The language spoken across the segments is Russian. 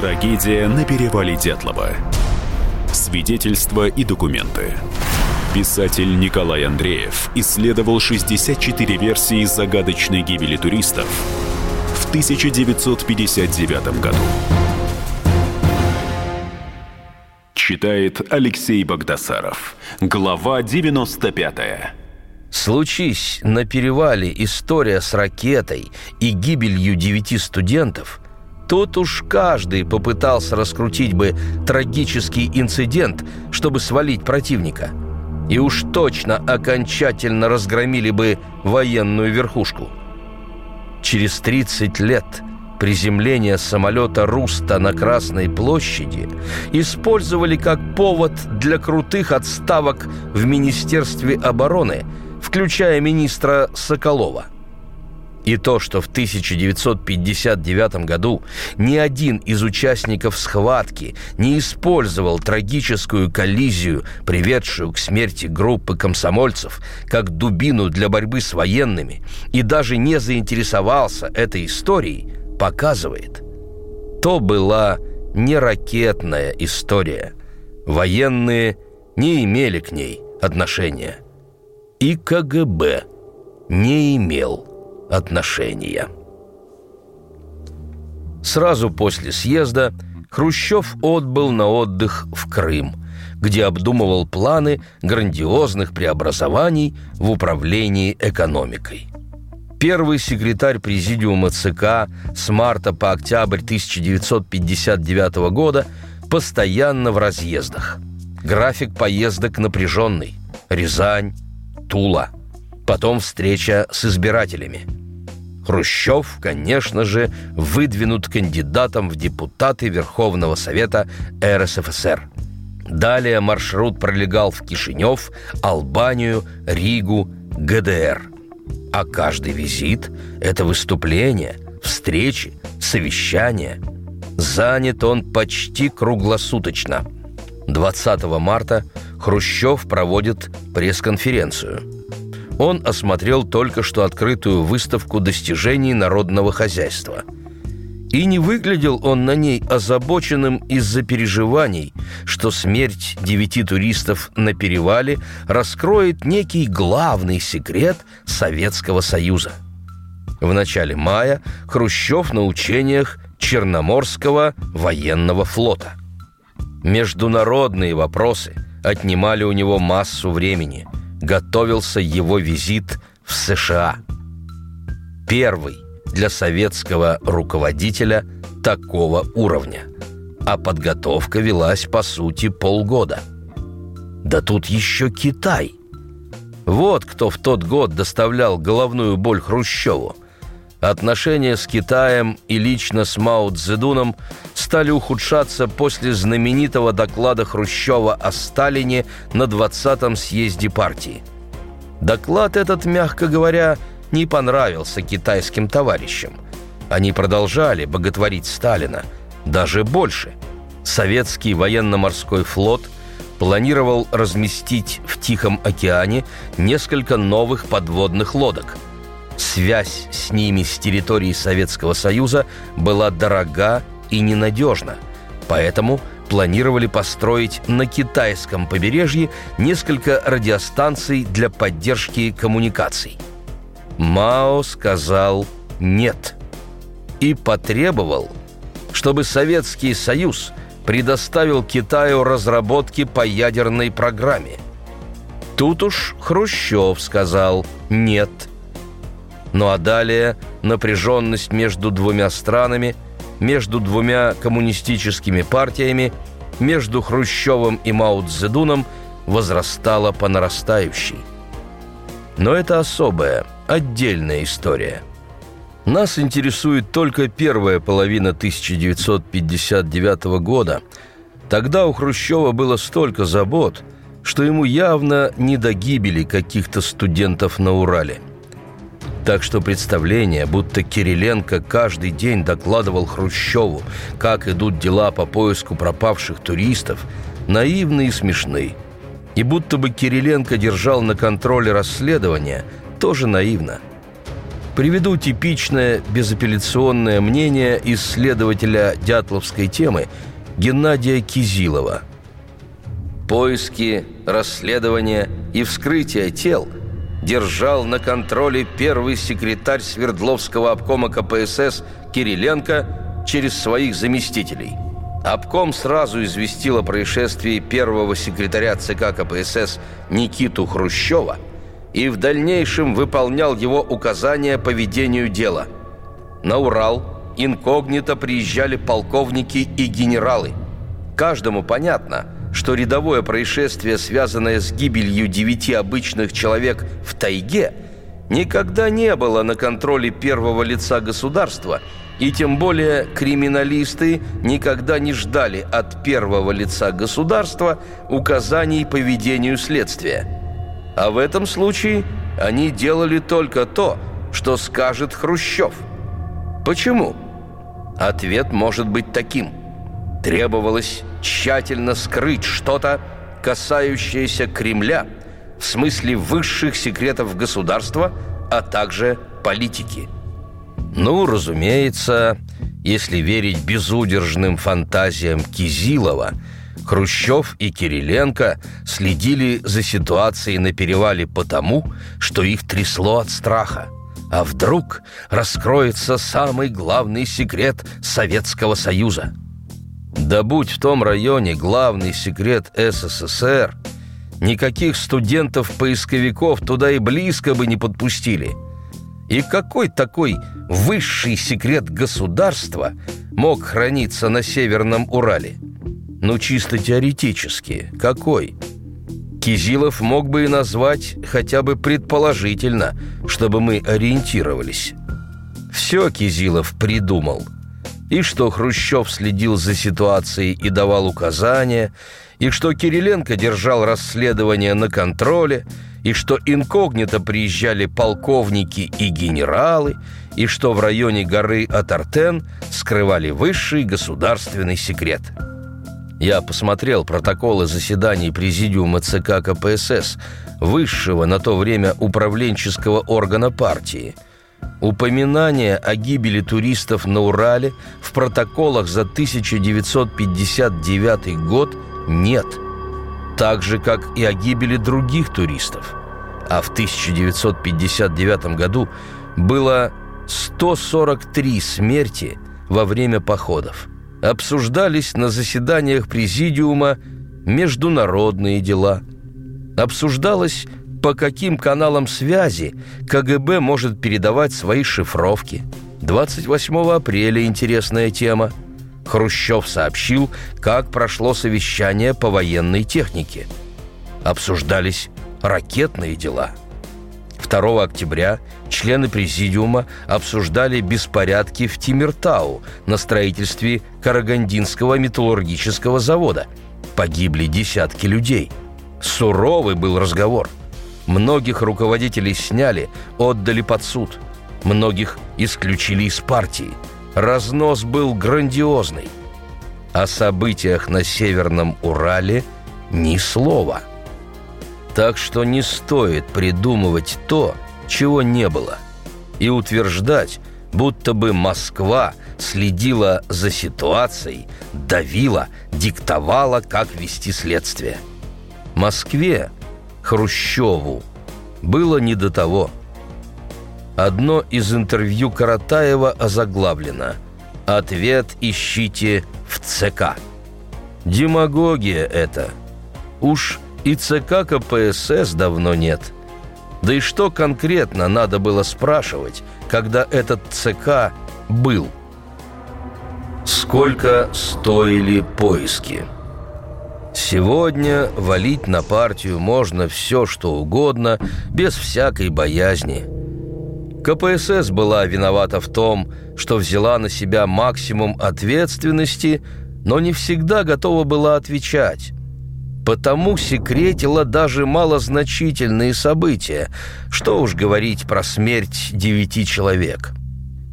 Трагедия на перевале Дятлова. Свидетельства и документы. Писатель Николай Андреев исследовал 64 версии загадочной гибели туристов в 1959 году. Читает Алексей Богдасаров. Глава 95. Случись на перевале история с ракетой и гибелью девяти студентов, тут уж каждый попытался раскрутить бы трагический инцидент, чтобы свалить противника. И уж точно окончательно разгромили бы военную верхушку. Через 30 лет приземление самолета «Руста» на Красной площади использовали как повод для крутых отставок в Министерстве обороны – включая министра Соколова. И то, что в 1959 году ни один из участников схватки не использовал трагическую коллизию, приведшую к смерти группы комсомольцев, как дубину для борьбы с военными, и даже не заинтересовался этой историей, показывает. То была не ракетная история. Военные не имели к ней отношения – и КГБ не имел отношения. Сразу после съезда Хрущев отбыл на отдых в Крым, где обдумывал планы грандиозных преобразований в управлении экономикой. Первый секретарь президиума ЦК с марта по октябрь 1959 года постоянно в разъездах. График поездок напряженный. Рязань, Тула. Потом встреча с избирателями. Хрущев, конечно же, выдвинут кандидатом в депутаты Верховного Совета РСФСР. Далее маршрут пролегал в Кишинев, Албанию, Ригу, ГДР. А каждый визит – это выступление, встречи, совещания. Занят он почти круглосуточно. 20 марта – Хрущев проводит пресс-конференцию. Он осмотрел только что открытую выставку достижений народного хозяйства. И не выглядел он на ней озабоченным из-за переживаний, что смерть девяти туристов на перевале раскроет некий главный секрет Советского Союза. В начале мая Хрущев на учениях Черноморского военного флота. Международные вопросы – отнимали у него массу времени. Готовился его визит в США. Первый для советского руководителя такого уровня. А подготовка велась, по сути, полгода. Да тут еще Китай. Вот кто в тот год доставлял головную боль Хрущеву – Отношения с Китаем и лично с Мао Цзэдуном стали ухудшаться после знаменитого доклада Хрущева о Сталине на 20-м съезде партии. Доклад этот, мягко говоря, не понравился китайским товарищам. Они продолжали боготворить Сталина, даже больше. Советский военно-морской флот планировал разместить в Тихом океане несколько новых подводных лодок – Связь с ними с территории Советского Союза была дорога и ненадежна, поэтому планировали построить на китайском побережье несколько радиостанций для поддержки коммуникаций. Мао сказал «нет» и потребовал, чтобы Советский Союз предоставил Китаю разработки по ядерной программе. Тут уж Хрущев сказал «нет», ну а далее напряженность между двумя странами, между двумя коммунистическими партиями, между Хрущевым и Мао Цзэдуном возрастала по нарастающей. Но это особая, отдельная история. Нас интересует только первая половина 1959 года. Тогда у Хрущева было столько забот, что ему явно не до гибели каких-то студентов на Урале – так что представление, будто Кириленко каждый день докладывал Хрущеву, как идут дела по поиску пропавших туристов, наивны и смешны. И будто бы Кириленко держал на контроле расследование, тоже наивно. Приведу типичное безапелляционное мнение исследователя дятловской темы Геннадия Кизилова. Поиски, расследования и вскрытие тел держал на контроле первый секретарь Свердловского обкома КПСС Кириленко через своих заместителей. Обком сразу известил о происшествии первого секретаря ЦК КПСС Никиту Хрущева – и в дальнейшем выполнял его указания по ведению дела. На Урал инкогнито приезжали полковники и генералы. Каждому понятно, что рядовое происшествие, связанное с гибелью девяти обычных человек в тайге, никогда не было на контроле первого лица государства, и тем более криминалисты никогда не ждали от первого лица государства указаний по ведению следствия – а в этом случае они делали только то, что скажет Хрущев. Почему? Ответ может быть таким. Требовалось тщательно скрыть что-то, касающееся Кремля, в смысле высших секретов государства, а также политики. Ну, разумеется, если верить безудержным фантазиям Кизилова – Хрущев и Кириленко следили за ситуацией на перевале потому, что их трясло от страха. А вдруг раскроется самый главный секрет Советского Союза? Да будь в том районе главный секрет СССР, никаких студентов-поисковиков туда и близко бы не подпустили. И какой такой высший секрет государства мог храниться на Северном Урале? Ну, чисто теоретически. Какой? Кизилов мог бы и назвать хотя бы предположительно, чтобы мы ориентировались. Все Кизилов придумал. И что Хрущев следил за ситуацией и давал указания, и что Кириленко держал расследование на контроле, и что инкогнито приезжали полковники и генералы, и что в районе горы Атартен скрывали высший государственный секрет – я посмотрел протоколы заседаний Президиума ЦК КПСС, высшего на то время управленческого органа партии. Упоминания о гибели туристов на Урале в протоколах за 1959 год нет, так же, как и о гибели других туристов. А в 1959 году было 143 смерти во время походов – обсуждались на заседаниях президиума международные дела. Обсуждалось, по каким каналам связи КГБ может передавать свои шифровки. 28 апреля интересная тема. Хрущев сообщил, как прошло совещание по военной технике. Обсуждались ракетные дела – 2 октября члены президиума обсуждали беспорядки в Тимиртау на строительстве Карагандинского металлургического завода. Погибли десятки людей. Суровый был разговор. Многих руководителей сняли, отдали под суд. Многих исключили из партии. Разнос был грандиозный. О событиях на Северном Урале ни слова – так что не стоит придумывать то, чего не было, и утверждать, будто бы Москва следила за ситуацией, давила, диктовала, как вести следствие. Москве, Хрущеву, было не до того. Одно из интервью Каратаева озаглавлено «Ответ ищите в ЦК». Демагогия это. Уж и ЦК КПСС давно нет. Да и что конкретно надо было спрашивать, когда этот ЦК был? Сколько стоили поиски? Сегодня валить на партию можно все, что угодно, без всякой боязни. КПСС была виновата в том, что взяла на себя максимум ответственности, но не всегда готова была отвечать. Потому секретила даже малозначительные события, что уж говорить про смерть девяти человек.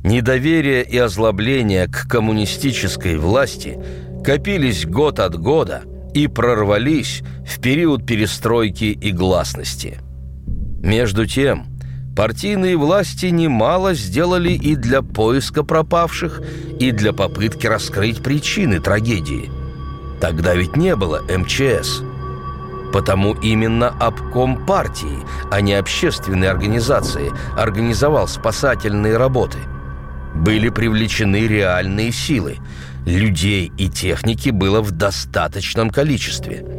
Недоверие и озлобление к коммунистической власти копились год от года и прорвались в период перестройки и гласности. Между тем, Партийные власти немало сделали и для поиска пропавших, и для попытки раскрыть причины трагедии. Тогда ведь не было МЧС. Потому именно обком партии, а не общественной организации, организовал спасательные работы. Были привлечены реальные силы. Людей и техники было в достаточном количестве –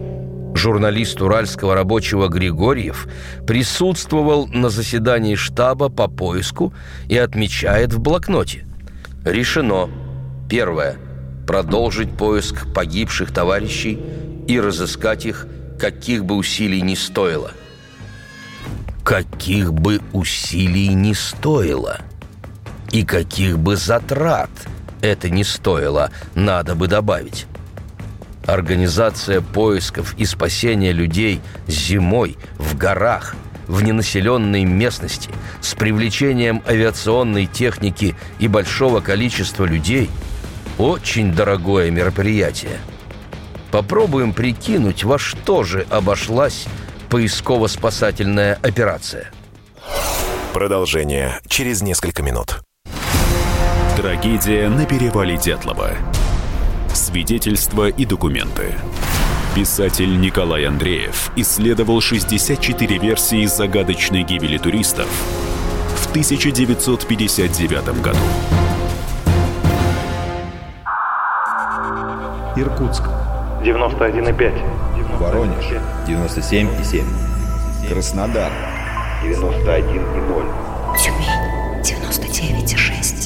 Журналист уральского рабочего Григорьев присутствовал на заседании штаба по поиску и отмечает в блокноте. Решено. Первое. Продолжить поиск погибших товарищей и разыскать их, каких бы усилий ни стоило. Каких бы усилий ни стоило. И каких бы затрат это не стоило, надо бы добавить. Организация поисков и спасения людей зимой в горах, в ненаселенной местности, с привлечением авиационной техники и большого количества людей – очень дорогое мероприятие. Попробуем прикинуть, во что же обошлась поисково-спасательная операция. Продолжение через несколько минут. Трагедия на перевале Дятлова – Свидетельства и документы. Писатель Николай Андреев исследовал 64 версии загадочной гибели туристов в 1959 году. Иркутск. 91,5. Воронеж. 97,7. Краснодар. 91,0. Тюмень. 99,6.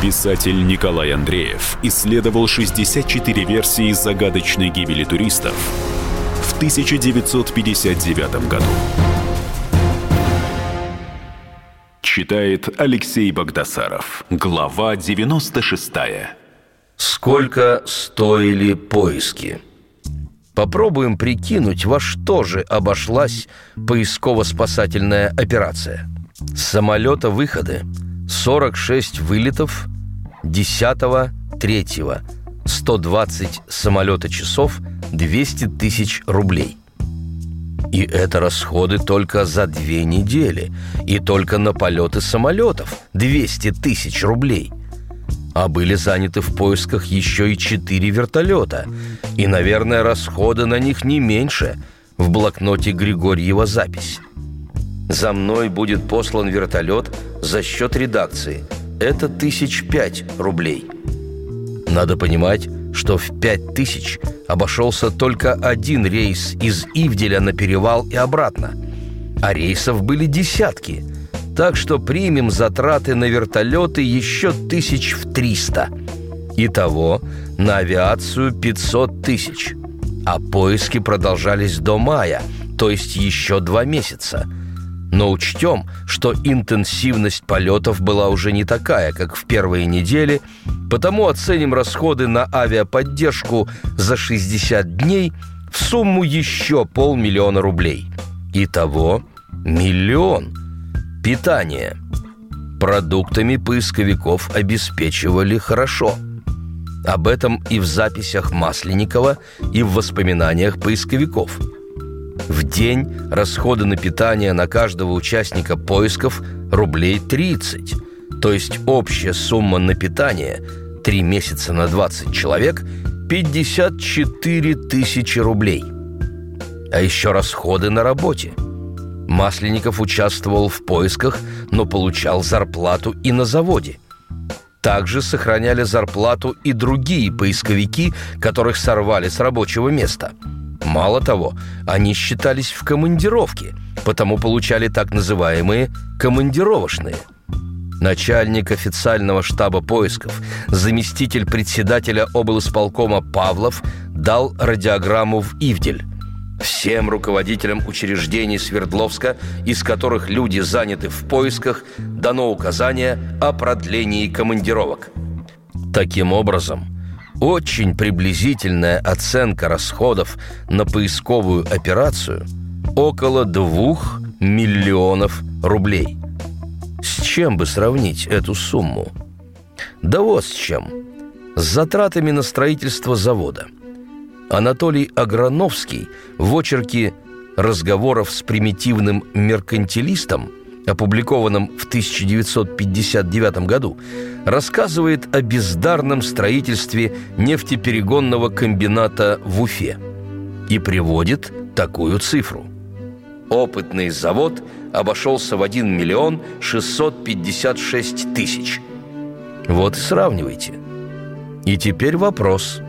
Писатель Николай Андреев исследовал 64 версии загадочной гибели туристов в 1959 году. Читает Алексей Богдасаров. Глава 96. Сколько стоили поиски? Попробуем прикинуть, во что же обошлась поисково-спасательная операция. С самолета выходы 46 вылетов 10 3 120 самолета часов 200 тысяч рублей. И это расходы только за две недели. И только на полеты самолетов 200 тысяч рублей. А были заняты в поисках еще и четыре вертолета. И, наверное, расходы на них не меньше. В блокноте Григорьева запись. За мной будет послан вертолет за счет редакции. Это тысяч пять рублей. Надо понимать, что в пять тысяч обошелся только один рейс из Ивделя на перевал и обратно. А рейсов были десятки. Так что примем затраты на вертолеты еще тысяч в триста. Итого на авиацию 500 тысяч. А поиски продолжались до мая, то есть еще два месяца – но учтем, что интенсивность полетов была уже не такая, как в первые недели, потому оценим расходы на авиаподдержку за 60 дней в сумму еще полмиллиона рублей. Итого миллион. Питание. Продуктами поисковиков обеспечивали хорошо. Об этом и в записях Масленникова, и в воспоминаниях поисковиков – в день расходы на питание на каждого участника поисков рублей 30. То есть общая сумма на питание 3 месяца на 20 человек 54 тысячи рублей. А еще расходы на работе. Масленников участвовал в поисках, но получал зарплату и на заводе. Также сохраняли зарплату и другие поисковики, которых сорвали с рабочего места – Мало того, они считались в командировке, потому получали так называемые командировочные. Начальник официального штаба поисков, заместитель председателя облсполкома Павлов дал радиограмму в Ивдель. Всем руководителям учреждений Свердловска, из которых люди заняты в поисках, дано указание о продлении командировок. Таким образом, очень приблизительная оценка расходов на поисковую операцию около двух миллионов рублей. С чем бы сравнить эту сумму? Да вот с чем. С затратами на строительство завода – Анатолий Аграновский в очерке «Разговоров с примитивным меркантилистом», опубликованном в 1959 году, рассказывает о бездарном строительстве нефтеперегонного комбината в Уфе и приводит такую цифру. Опытный завод обошелся в 1 миллион 656 тысяч. Вот и сравнивайте. И теперь вопрос –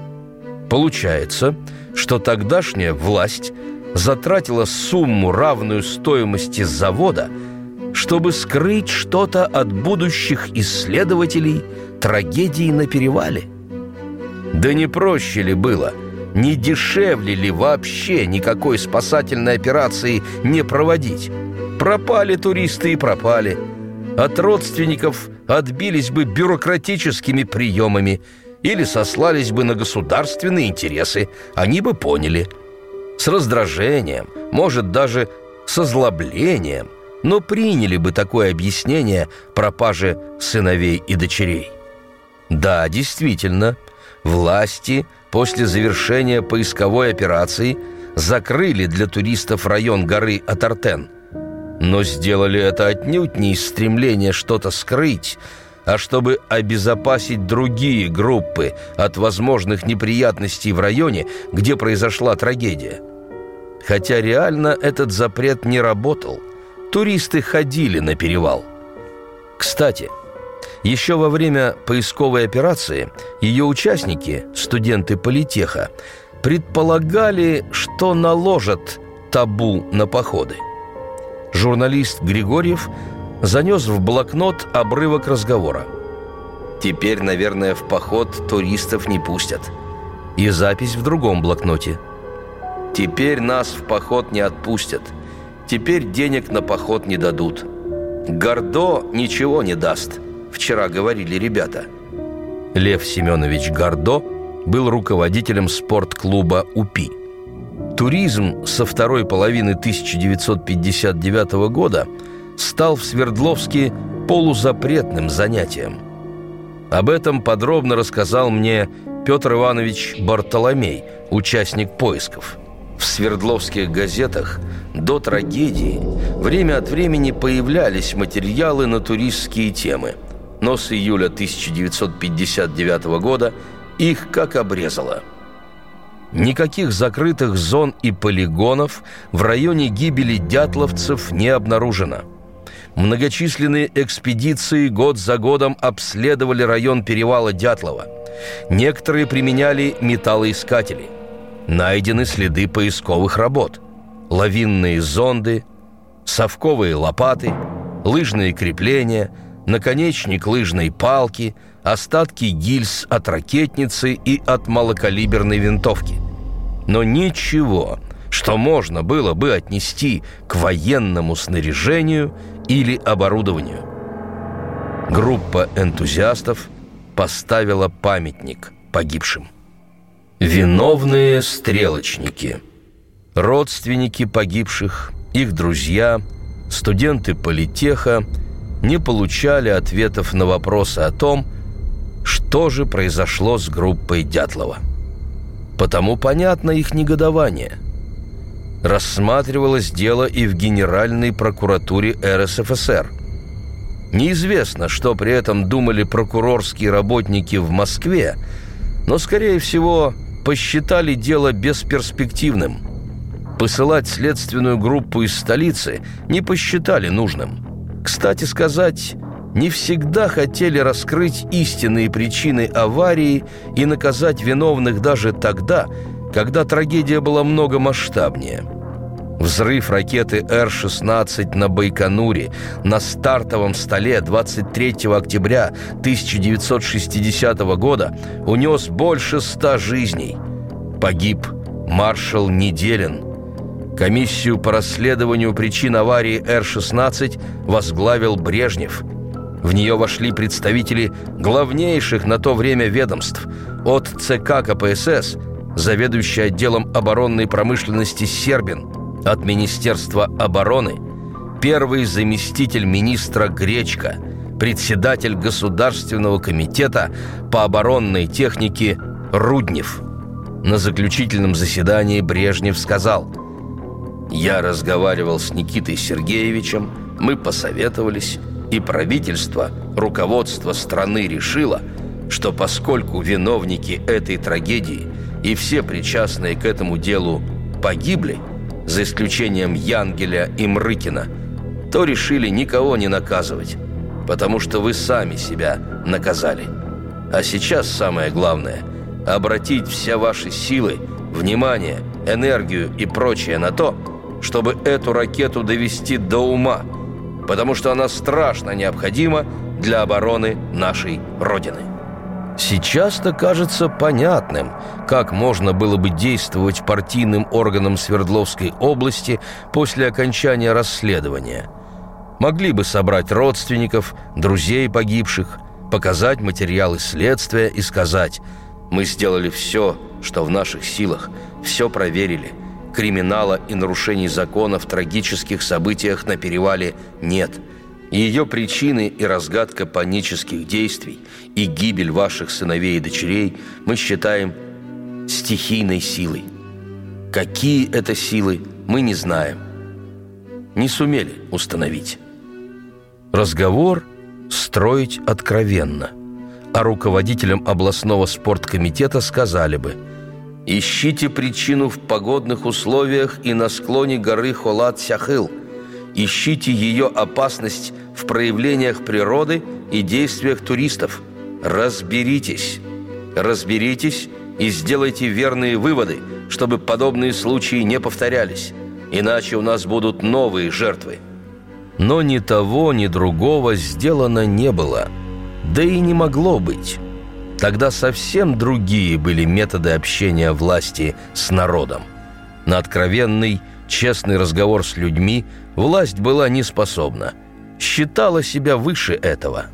Получается, что тогдашняя власть затратила сумму, равную стоимости завода, чтобы скрыть что-то от будущих исследователей трагедии на перевале. Да не проще ли было, не дешевле ли вообще никакой спасательной операции не проводить? Пропали туристы и пропали. От родственников отбились бы бюрократическими приемами – или сослались бы на государственные интересы, они бы поняли. С раздражением, может, даже с озлоблением, но приняли бы такое объяснение пропажи сыновей и дочерей. Да, действительно, власти после завершения поисковой операции закрыли для туристов район горы Атартен. Но сделали это отнюдь не из стремления что-то скрыть, а чтобы обезопасить другие группы от возможных неприятностей в районе, где произошла трагедия. Хотя реально этот запрет не работал. Туристы ходили на перевал. Кстати, еще во время поисковой операции ее участники, студенты политеха, предполагали, что наложат табу на походы. Журналист Григорьев – занес в блокнот обрывок разговора. «Теперь, наверное, в поход туристов не пустят». И запись в другом блокноте. «Теперь нас в поход не отпустят. Теперь денег на поход не дадут. Гордо ничего не даст», – вчера говорили ребята. Лев Семенович Гордо был руководителем спортклуба «УПИ». Туризм со второй половины 1959 года – стал в Свердловске полузапретным занятием. Об этом подробно рассказал мне Петр Иванович Бартоломей, участник поисков. В Свердловских газетах до трагедии время от времени появлялись материалы на туристские темы, но с июля 1959 года их как обрезало – Никаких закрытых зон и полигонов в районе гибели дятловцев не обнаружено – Многочисленные экспедиции год за годом обследовали район перевала Дятлова. Некоторые применяли металлоискатели. Найдены следы поисковых работ. Лавинные зонды, совковые лопаты, лыжные крепления, наконечник лыжной палки, остатки гильз от ракетницы и от малокалиберной винтовки. Но ничего, что можно было бы отнести к военному снаряжению или оборудованию. Группа энтузиастов поставила памятник погибшим. Виновные стрелочники. Родственники погибших, их друзья, студенты политеха не получали ответов на вопросы о том, что же произошло с группой Дятлова. Потому понятно их негодование – рассматривалось дело и в Генеральной прокуратуре РСФСР. Неизвестно, что при этом думали прокурорские работники в Москве, но, скорее всего, посчитали дело бесперспективным. Посылать следственную группу из столицы не посчитали нужным. Кстати сказать, не всегда хотели раскрыть истинные причины аварии и наказать виновных даже тогда, когда трагедия была много масштабнее. Взрыв ракеты Р-16 на Байконуре на стартовом столе 23 октября 1960 года унес больше ста жизней. Погиб маршал Неделин, Комиссию по расследованию причин аварии Р-16 возглавил Брежнев. В нее вошли представители главнейших на то время ведомств от ЦК КПСС, заведующий отделом оборонной промышленности Сербин, от Министерства обороны, первый заместитель министра Гречка, председатель Государственного комитета по оборонной технике Руднев. На заключительном заседании Брежнев сказал – я разговаривал с Никитой Сергеевичем, мы посоветовались, и правительство, руководство страны решило, что поскольку виновники этой трагедии и все причастные к этому делу погибли, за исключением Янгеля и Мрыкина, то решили никого не наказывать, потому что вы сами себя наказали. А сейчас самое главное – обратить все ваши силы, внимание, энергию и прочее на то – чтобы эту ракету довести до ума, потому что она страшно необходима для обороны нашей Родины. Сейчас-то кажется понятным, как можно было бы действовать партийным органам Свердловской области после окончания расследования. Могли бы собрать родственников, друзей погибших, показать материалы следствия и сказать «Мы сделали все, что в наших силах, все проверили, Криминала и нарушений закона в трагических событиях на перевале нет. Ее причины и разгадка панических действий и гибель ваших сыновей и дочерей мы считаем стихийной силой. Какие это силы, мы не знаем. Не сумели установить. Разговор строить откровенно. А руководителям областного спорткомитета сказали бы – Ищите причину в погодных условиях и на склоне горы Холат-Сяхыл. Ищите ее опасность в проявлениях природы и действиях туристов. Разберитесь. Разберитесь и сделайте верные выводы, чтобы подобные случаи не повторялись. Иначе у нас будут новые жертвы. Но ни того, ни другого сделано не было. Да и не могло быть. Тогда совсем другие были методы общения власти с народом. На откровенный, честный разговор с людьми власть была не способна. Считала себя выше этого.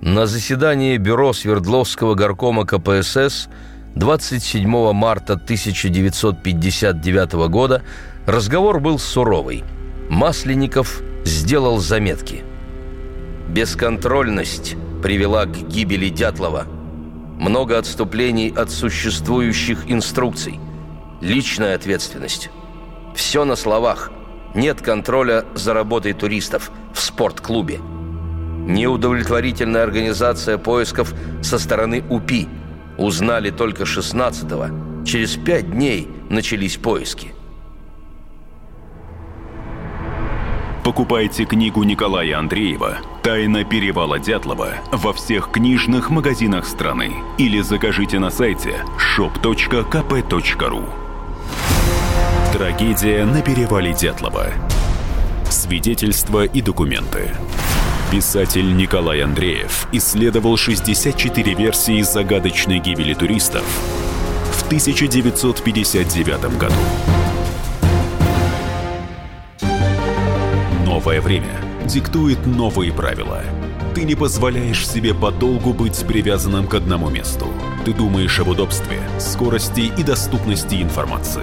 На заседании бюро Свердловского горкома КПСС 27 марта 1959 года разговор был суровый. Масленников сделал заметки. «Бесконтрольность привела к гибели Дятлова», много отступлений от существующих инструкций, личная ответственность. Все на словах. Нет контроля за работой туристов в спортклубе. Неудовлетворительная организация поисков со стороны УПИ. Узнали только 16-го. Через пять дней начались поиски. Покупайте книгу Николая Андреева «Тайна перевала Дятлова» во всех книжных магазинах страны или закажите на сайте shop.kp.ru Трагедия на перевале Дятлова. Свидетельства и документы. Писатель Николай Андреев исследовал 64 версии загадочной гибели туристов в 1959 году. Новое время диктует новые правила. Ты не позволяешь себе подолгу быть привязанным к одному месту. Ты думаешь об удобстве, скорости и доступности информации.